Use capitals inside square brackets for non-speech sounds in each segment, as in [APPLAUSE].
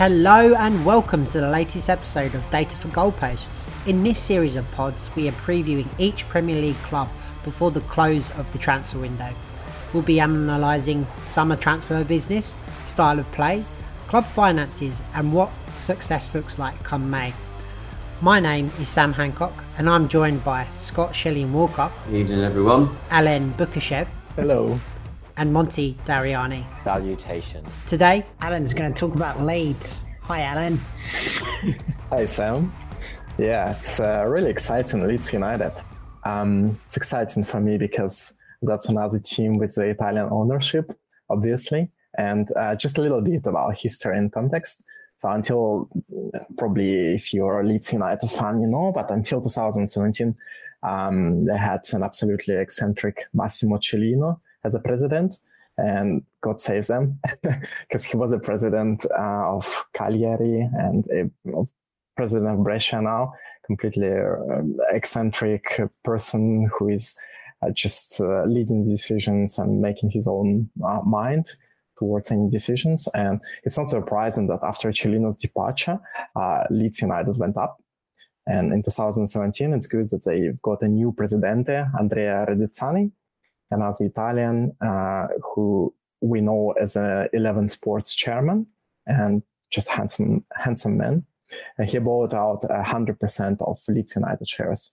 Hello and welcome to the latest episode of Data for Goalposts. In this series of pods, we are previewing each Premier League club before the close of the transfer window. We'll be analysing summer transfer business, style of play, club finances, and what success looks like come May. My name is Sam Hancock, and I'm joined by Scott Shilling Walker. Evening, everyone. Alan Bukashev. Hello and Monty Dariani. Salutation. Today, Alan's going to talk about Leeds. Hi, Alan. [LAUGHS] Hi, Sam. Yeah, it's uh, really exciting, Leeds United. Um, it's exciting for me because that's another team with the Italian ownership, obviously. And uh, just a little bit about history and context. So until probably if you're a Leeds United fan, you know, but until 2017, um, they had an absolutely eccentric Massimo Cellino, as a president, and God save them [LAUGHS] because he was a president uh, of Cagliari and a, of president of Brescia now, completely uh, eccentric person who is uh, just uh, leading decisions and making his own mind towards any decisions. And it's not surprising that after Cellino's departure, uh, Leeds United went up. And in 2017, it's good that they've got a new presidente, Andrea Radrizzani, another Italian uh, who we know as a 11 Sports chairman and just handsome, handsome man. And he bought out 100% of Leeds United shares.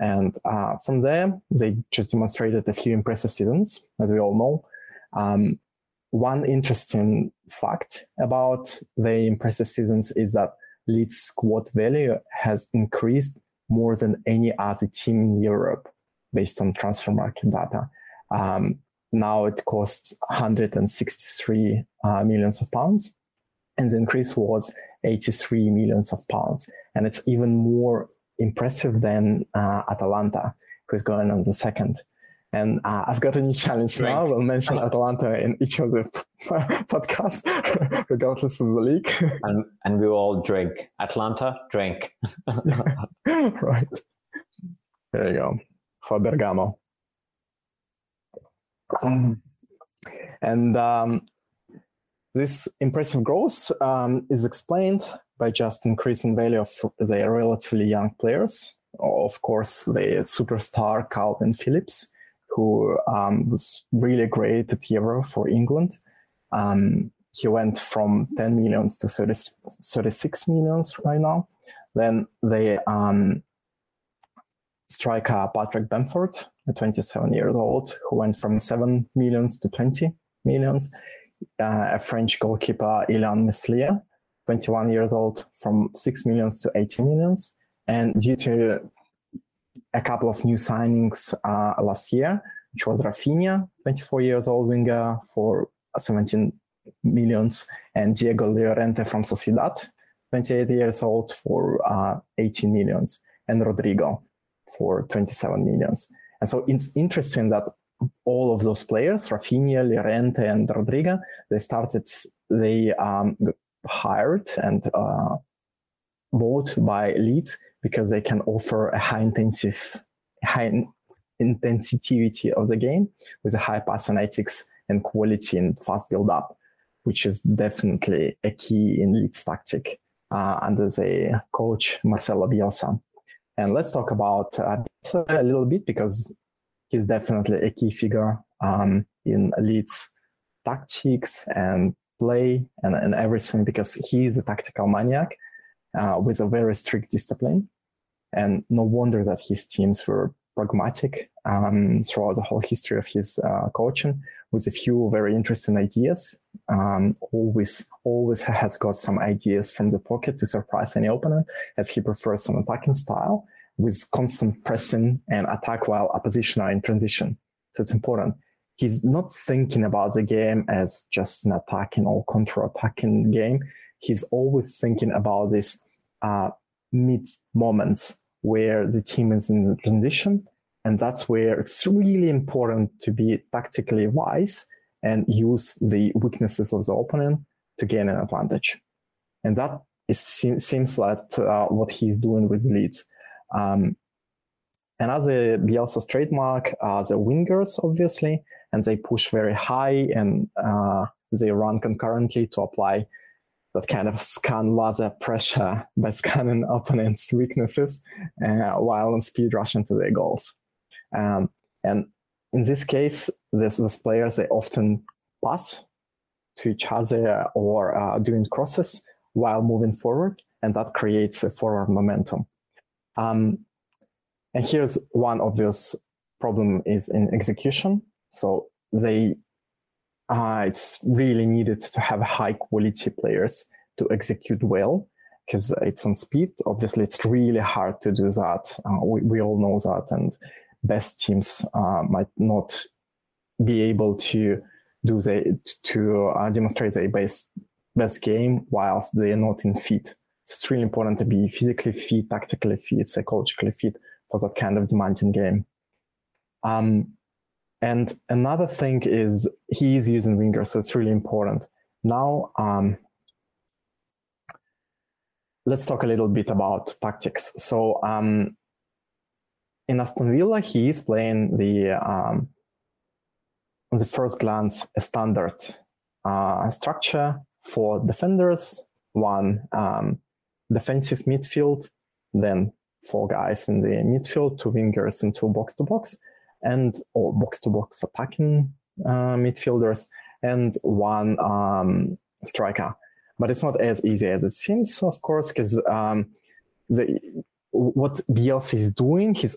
And uh, from there, they just demonstrated a few impressive seasons, as we all know. Um, one interesting fact about the impressive seasons is that Leeds squad value has increased more than any other team in Europe based on transfer market data. Um, now it costs 163 uh, millions of pounds, and the increase was 83 millions of pounds. And it's even more impressive than uh, Atalanta, who is going on the second. And uh, I've got a new challenge drink. now. We'll mention [LAUGHS] Atalanta in each of the [LAUGHS] podcasts, [LAUGHS] regardless of the league. And, and we all drink. Atalanta, drink. right. There you go. For Bergamo. Um, and um, this impressive growth um, is explained by just increasing value of the relatively young players. Of course, the superstar Kalvin Phillips, who um, was really great at Euro for England. Um, he went from 10 millions to 30, 36 millions right now. Then the um, striker Patrick Bamford, 27 years old, who went from 7 millions to 20 millions. Uh, a French goalkeeper, Illan Meslier, 21 years old, from 6 millions to 18 millions. And due to a couple of new signings uh, last year, which was Raphinha, 24 years old winger for 17 millions, and Diego Llorente from Sociedad, 28 years old for uh, 18 millions, and Rodrigo for 27 millions. And so it's interesting that all of those players, Raphinha, Llorente, and Rodrigo, they started, they um, hired and uh, bought by Leeds because they can offer a high intensive, high intensity of the game with a high pass analytics and quality and fast build up, which is definitely a key in Leeds tactic uh, under the coach Marcelo Bielsa. And let's talk about uh, a little bit because he's definitely a key figure um, in Leeds tactics and play and, and everything because he is a tactical maniac uh, with a very strict discipline. And no wonder that his teams were pragmatic um, throughout the whole history of his uh, coaching with a few very interesting ideas. Um, always, always has got some ideas from the pocket to surprise any opponent as he prefers an attacking style with constant pressing and attack while opposition are in transition. So it's important. He's not thinking about the game as just an attacking or counter-attacking game. He's always thinking about this uh, mid moments where the team is in transition and that's where it's really important to be tactically wise and use the weaknesses of the opponent to gain an advantage. And that is, seems like uh, what he's doing with Leeds. Um, another Bielsa's trademark are the wingers, obviously, and they push very high and uh, they run concurrently to apply that kind of scan laser pressure [LAUGHS] by scanning opponents' weaknesses uh, while on speed rushing to their goals. Um, and in this case, this, these players they often pass to each other or uh, doing crosses while moving forward, and that creates a forward momentum. Um, and here's one obvious problem is in execution. So they uh, it's really needed to have high quality players to execute well because it's on speed. Obviously, it's really hard to do that. Uh, we, we all know that, and best teams uh, might not be able to do the to uh, demonstrate their best best game whilst they are not in fit. So it's really important to be physically fit, tactically fit, psychologically fit for that kind of demanding game. Um, and another thing is he is using wingers, so it's really important. Now, um, let's talk a little bit about tactics. So um, in Aston Villa, he is playing the um, on the first glance a standard uh, structure for defenders, one um, defensive midfield, then four guys in the midfield, two wingers and two box to box, and or box to box attacking uh, midfielders, and one um, striker. But it's not as easy as it seems, of course, because um, the what Bielsa is doing, he's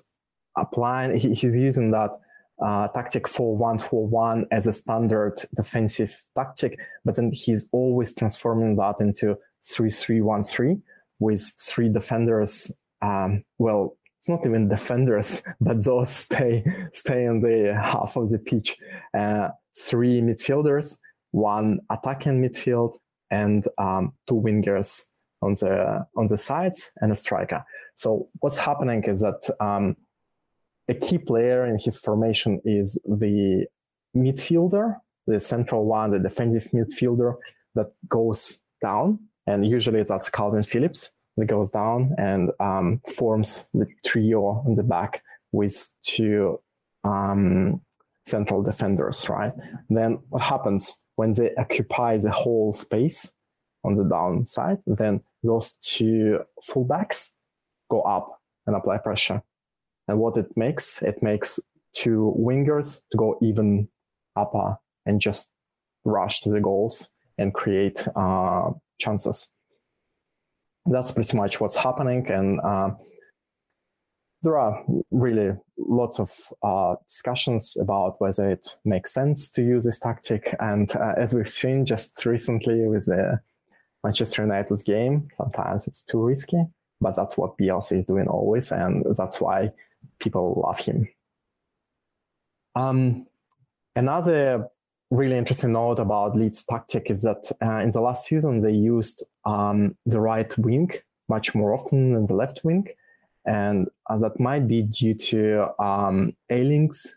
applying, he, he's using that uh, tactic 4-1-4-1 as a standard defensive tactic, but then he's always transforming that into 3-3-1-3 with three defenders um, well, it's not even defenders, [LAUGHS] but those stay stay on the half of the pitch. Uh, three midfielders, one attacking midfield, and um, two wingers on the on the sides, and a striker. So what's happening is that um, a key player in his formation is the midfielder, the central one, the defensive midfielder that goes down, and usually that's Kalvin Phillips that goes down and um, forms the trio in the back with two um, central defenders, right? Then what happens when they occupy the whole space on the downside? Then those two fullbacks go up and apply pressure. And what it makes, it makes two wingers to go even upper and just rush to the goals and create uh, chances that's pretty much what's happening. And uh, there are really lots of uh, discussions about whether it makes sense to use this tactic. And uh, as we've seen just recently with the Manchester United's game, sometimes it's too risky, but that's what Bielsa is doing always. And that's why people love him. Um, another really interesting note about Leeds' tactic is that uh, in the last season they used um, the right wing much more often than the left wing, and uh, that might be due to um, Ayling's.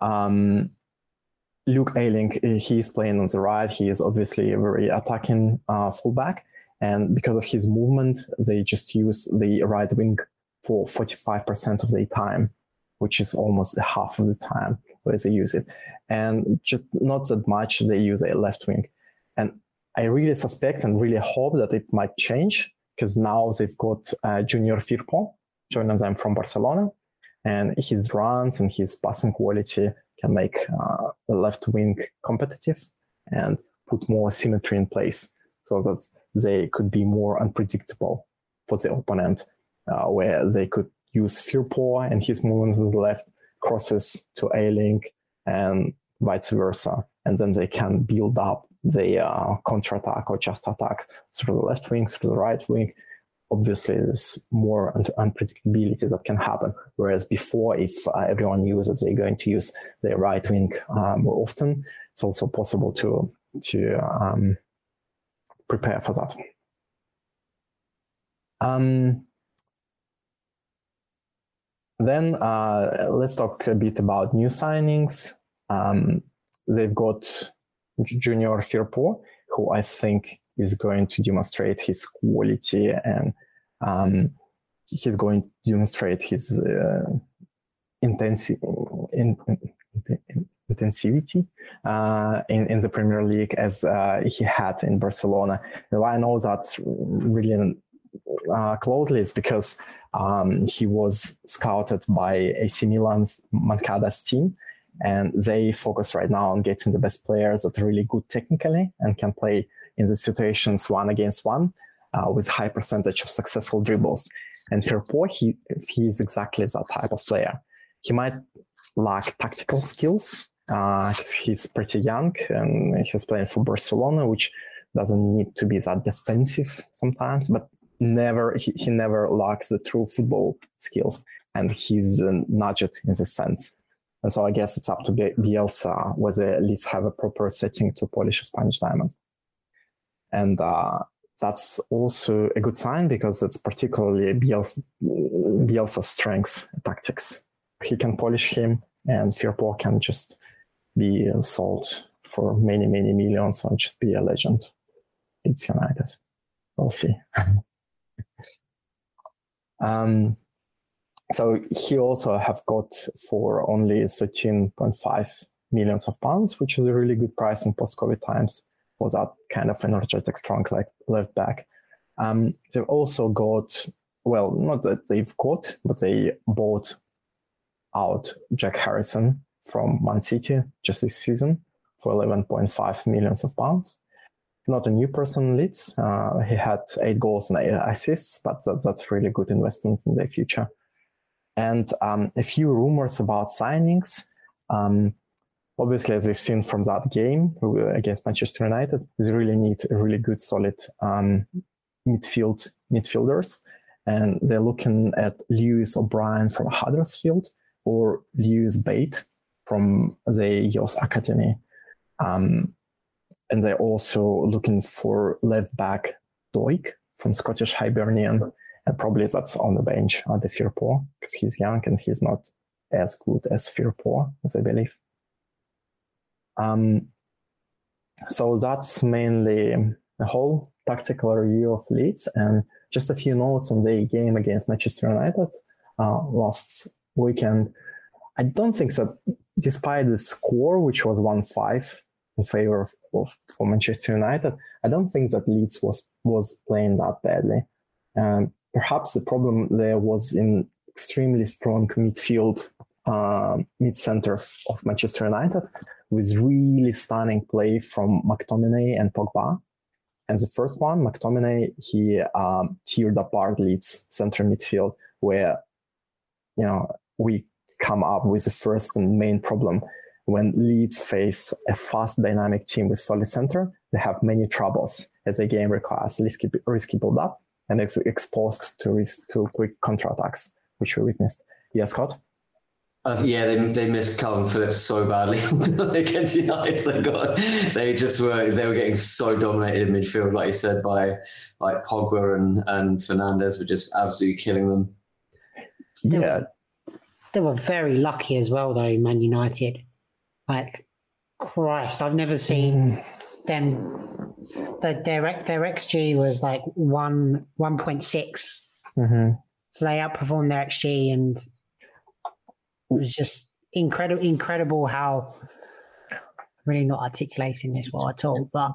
Um, Luke Ayling, he is playing on the right. He is obviously a very attacking uh, fullback, and because of his movement, they just use the right wing for 45% of their time, which is almost half of the time where they use it, and just not that much they use a left wing. And I really suspect and really hope that it might change because now they've got uh, Junior Firpo joining them from Barcelona, and his runs and his passing quality can make uh, the left wing competitive and put more symmetry in place so that they could be more unpredictable for the opponent, uh, where they could use Firpo and his movements on the left crosses to Ayling and vice versa. And then they can build up the uh, counter-attack or just attack through the left wing, through the right wing. Obviously, there's more unpredictability that can happen. Whereas before, if uh, everyone knew that they're going to use their right wing uh, more often, it's also possible to to um, prepare for that. Um, then uh, let's talk a bit about new signings. Um, they've got Junior Firpo, who I think is going to demonstrate his quality and um, he's going to demonstrate his uh, intensi- in, in, intensivity uh, in in the Premier League as uh, he had in Barcelona. Why I know that really uh, closely is because um, he was scouted by AC Milan's Moncada's team, and they focus right now on getting the best players that are really good technically and can play in the situations one against one uh, with high percentage of successful dribbles. And Firpo, he he is exactly that type of player. He might lack tactical skills. Uh, he's pretty young and he's playing for Barcelona, which doesn't need to be that defensive sometimes, but never he, he never lacks the true football skills, and he's uh, nudged in this sense. And so I guess it's up to Bielsa whether at least have a proper setting to polish a Spanish diamond. And uh, that's also a good sign because it's particularly Bielsa, Bielsa's strengths tactics. He can polish him, and Firpo can just be sold for many, many millions and just be a legend. It's United. We'll see. [LAUGHS] um, so he also have got for only 13.5 millions of pounds, which is a really good price in post-COVID times for that kind of energetic, strong like left back. Um, they've also got, well, not that they've got, but they bought out Jack Harrison from Man City just this season for 11.5 millions of pounds. Not a new person in Leeds. Uh, he had eight goals and eight assists, but that, that's really good investment in the future. And um, a few rumors about signings. Um, obviously, as we've seen from that game against Manchester United, they really need a really good, solid um, midfield midfielders, and they're looking at Lewis O'Brien from Huddersfield or Lewis Bate from the EOS Academy. Um, and they're also looking for left back Doig from Scottish Hibernian and probably that's on the bench at the Firpo because he's young and he's not as good as Firpo, as I believe. Um, so that's mainly the whole tactical review of Leeds and just a few notes on the game against Manchester United uh, last weekend. I don't think that despite the score, which was 1-5 in favor of, of for Manchester United, I don't think that Leeds was was playing that badly. Um, perhaps the problem there was in extremely strong midfield, uh, mid center of, of, Manchester United, with really stunning play from McTominay and Pogba. And the first one, McTominay, he um, teared apart Leeds center midfield, where you know we come up with the first and main problem. When Leeds face a fast, dynamic team with solid center, they have many troubles as the game requires risky, risky build up and ex- exposed to risk to quick counterattacks, which we witnessed. Yeah, Scott. Uh, yeah, they, they missed Kalvin Phillips so badly [LAUGHS] against United. They got they just were they were getting so dominated in midfield, like you said, by like Pogba and and Fernandes were just absolutely killing them. They yeah, were, they were very lucky as well, though. Man United, like Christ, I've never seen them the, their their xG was like one one point six. Mm-hmm. So they outperformed their xG, and it was just incredible incredible how really not articulating this well at all, but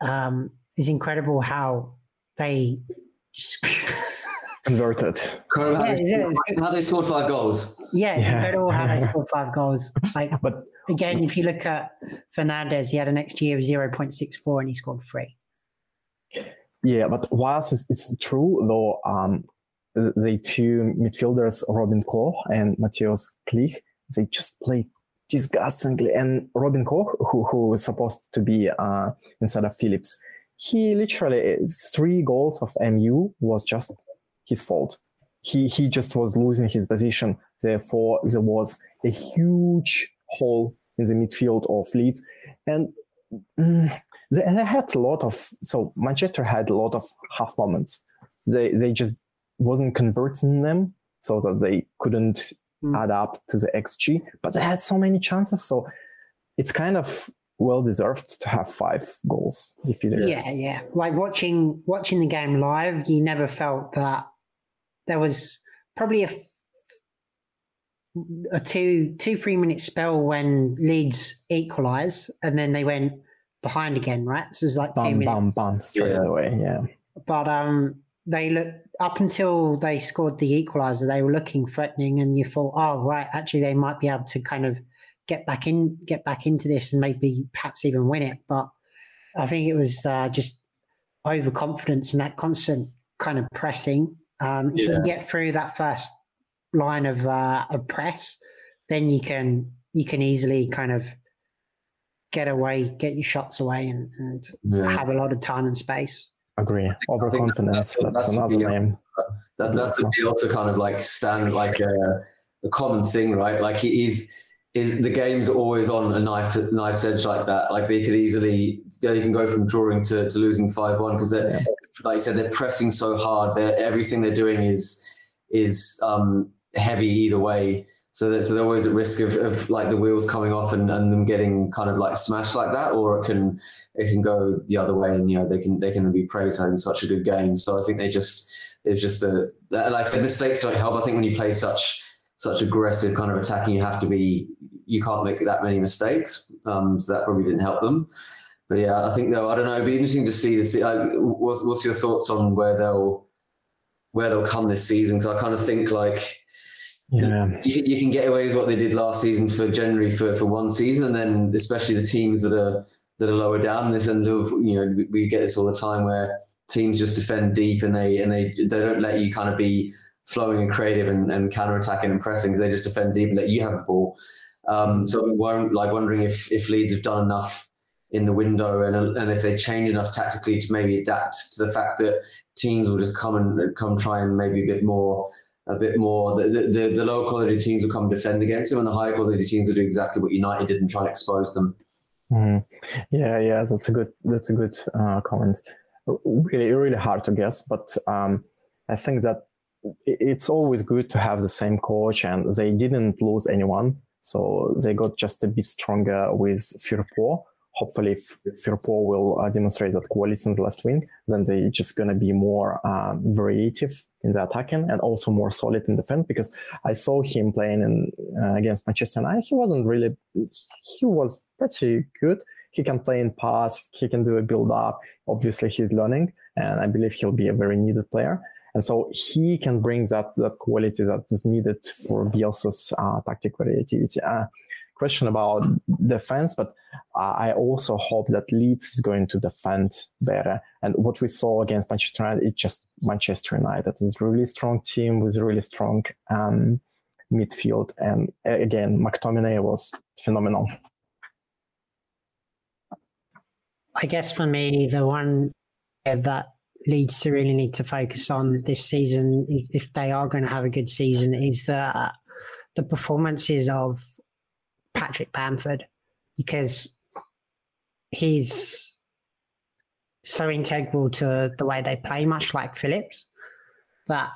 um, it's incredible how they [LAUGHS] converted. Incredible how, yeah, they, how they scored five goals. Yeah, it's yeah. incredible how they [LAUGHS] scored five goals. Like, but again, if you look at Fernandes, he had an XG of zero point six four and he scored three. Yeah, but whilst it's, it's true, though, um, the two midfielders, Robin Koch and Matthias Klich, they just played disgustingly. And Robin Koch, who, who was supposed to be uh, instead of Phillips, he literally three goals of MU was just his fault. He he just was losing his position. Therefore, there was a huge hole in the midfield of Leeds, and mm, they, they, had a lot of. So Manchester had a lot of half moments. They they just wasn't converting them, so that they couldn't mm. add up to the xG. But they had so many chances, so it's kind of well deserved to have five goals if you yeah yeah like watching watching the game live you never felt that there was probably a a two two three minute spell when Leeds equalised, and then they went behind again, right? So it's like two minutes. bam, bam, straight Yeah. away. Yeah. But um, they look up until they scored the equaliser, they were looking threatening, and you thought, oh right, actually they might be able to kind of get back in, get back into this, and maybe perhaps even win it. But I think it was uh, just overconfidence and that constant kind of pressing. Um, if you can get through that first line of uh, of press, then you can you can easily kind of get away, get your shots away, and, and Yeah. have a lot of time and space. Agree. Overconfidence. that's- That's, that's another name. That, that's to be able to kind of like stand like a, a common thing, right? Like he, he's is the game's always on a knife knife's edge like that. Like they could easily they can go from drawing to, to losing five one because they're Yeah. Like you said they're pressing so hard. They're, everything they're doing is is um, heavy either way. So that, so they're always at risk of, of like the wheels coming off and, and them getting kind of like smashed like that, or it can it can go the other way and you know they can they can be praised for having such a good game. So I think they just it's just and like I said mistakes don't help. I think when you play such such aggressive kind of attacking, you have to be you can't make that many mistakes. Um, so that probably didn't help them. But yeah, I think though I don't know. It'd be interesting to see this. Uh, what, what's your thoughts on where they'll where they'll come this season? Because I kind of think like Yeah. you, can- you can get away with what they did last season for generally for, for one season, and then especially the teams that are that are lower down. This and you know we- we get this all the time where teams just defend deep and they and they they don't let you kind of be flowing and creative and, and counter attacking and pressing because They just defend deep and let you have the ball. Um, so I'm like wondering if if Leeds have done enough in the window and and if they change enough tactically to maybe adapt to the fact that teams will just come and come try and maybe a bit more a bit more the, the, the lower quality teams will come defend against them and the higher quality teams will do exactly what United did and try and expose them. Mhm. Yeah, yeah, that's a good that's a good uh, comment. Really, really hard to guess, but um, I think that it's always good to have the same coach, and they didn't lose anyone, so they got just a bit stronger with Firpo. Hopefully, if Firpo will uh, demonstrate that quality in the left wing, then they're just gonna be more um, variative in the attacking and also more solid in defense. Because I saw him playing in, uh, against Manchester United, he wasn't really he was pretty good. He can play in pass, he can do a build up. Obviously, he's learning, and I believe he'll be a very needed player. And so he can bring that that quality that is needed for Bielsa's uh, tactic. Question about defense, but I also hope that Leeds is going to defend better. And what we saw against Manchester United, it's just Manchester United is a really strong team with really strong um, midfield. And again, McTominay was phenomenal. I guess for me, the one that leads to really need to focus on this season, if they are going to have a good season, is that the performances of Patrick Bamford, because he's so integral to the way they play, much like Phillips, that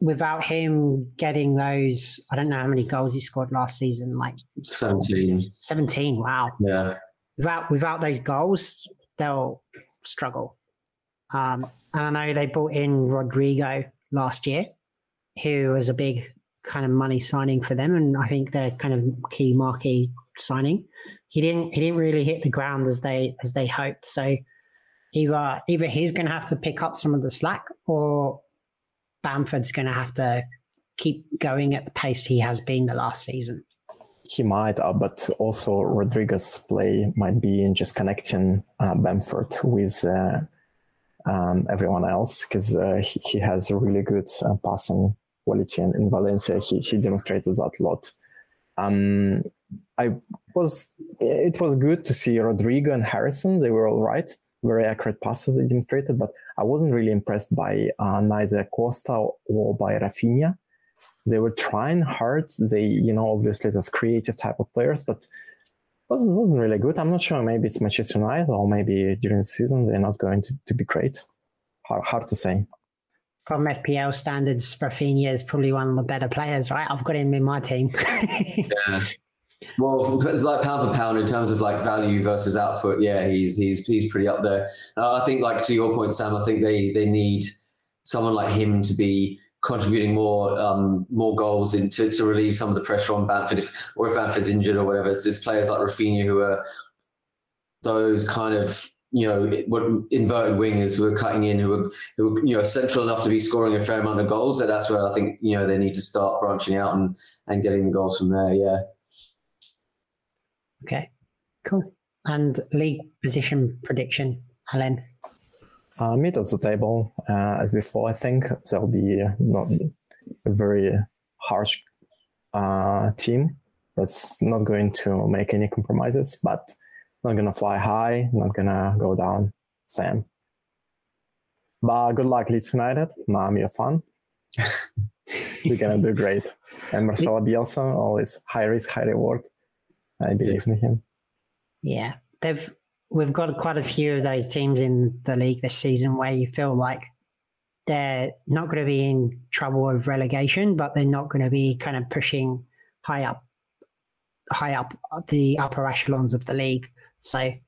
without him getting those, I don't know how many goals he scored last season, like 17. 17. Wow Yeah. without without those goals, they'll struggle. Um, and I know they brought in Rodrigo last year, who was a big kind of money signing for them, and I think they're kind of key marquee signing. He didn't he didn't really hit the ground as they as they hoped. So either either he's going to have to pick up some of the slack, or Bamford's going to have to keep going at the pace he has been the last season. He might, uh, but also Rodriguez's play might be in just connecting uh, Bamford with uh, um, everyone else because uh, he, he has a really good uh, passing quality, and in Valencia he, he demonstrated that a lot. Um, I was it was good to see Rodrigo and Harrison; they were all right, very accurate passes they demonstrated, but I wasn't really impressed by uh, neither Costa or by Raphinha they were trying hard. They, you know, obviously those creative type of players, but wasn't wasn't really good. I'm not sure. Maybe it's Manchester United, or maybe during the season they're not going to, to be great. Hard, hard to say. From FPL standards, Raphinha is probably one of the better players, right? I've got him in my team. [LAUGHS] Yeah. Well, like pound for pound in terms of like value versus output, yeah, he's he's he's pretty up there. Uh, I think, like to your point, Sam, I think they they need someone like him to be contributing more um, more goals in to, to relieve some of the pressure on Bamford, if, or if Bamford's injured or whatever. It's, it's players like Raphinha who are those kind of you know what inverted wingers who are cutting in, who are who are, you know central enough to be scoring a fair amount of goals. That that's where I think you know they need to start branching out and and getting the goals from there. Yeah. Okay, cool. And league position prediction, Alan. Uh, mid of the table uh, as before. I think there'll be not a very harsh uh, team that's not going to make any compromises, but not gonna fly high, not gonna go down. Same. But good luck, Leeds United. Miami of fun. We're gonna do great. And Marcelo Bielsa, always high risk, high reward. I believe in him. Yeah, they've we've got quite a few of those teams in the league this season where you feel like they're not going to be in trouble of relegation, but they're not going to be kind of pushing high up, high up the upper echelons of the league. So it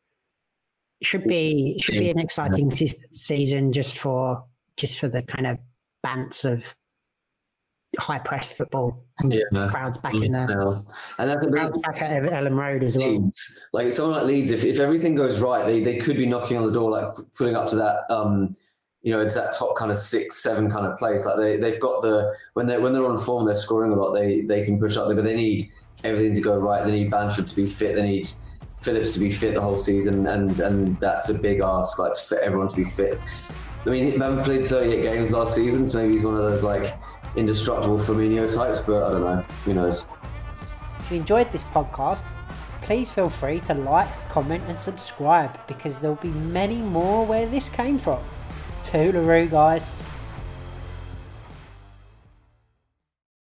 should be should be an exciting se- season just for just for the kind of bants of high press football and Yeah. crowds back in there. Yeah. And that's crowds back at Elland Road as well. Leeds, like someone like Leeds, if, if everything goes right, they, they could be knocking on the door, like pulling up to that, um, you know, it's that top kind of six, seven kind of place. Like they they've got the when they when they're on form, they're scoring a lot. They they can push up there, but they need everything to go right. They need Bamford to be fit. They need Phillips to be fit the whole season, and and that's a big ask, like for everyone to be fit. I mean, haven't played 38 games last season, so maybe he's one of those like indestructible Firmino types, but I don't know. Who knows? If you enjoyed this podcast, please feel free to like, comment, and subscribe because there'll be many more where this came from. Toolaroo, guys.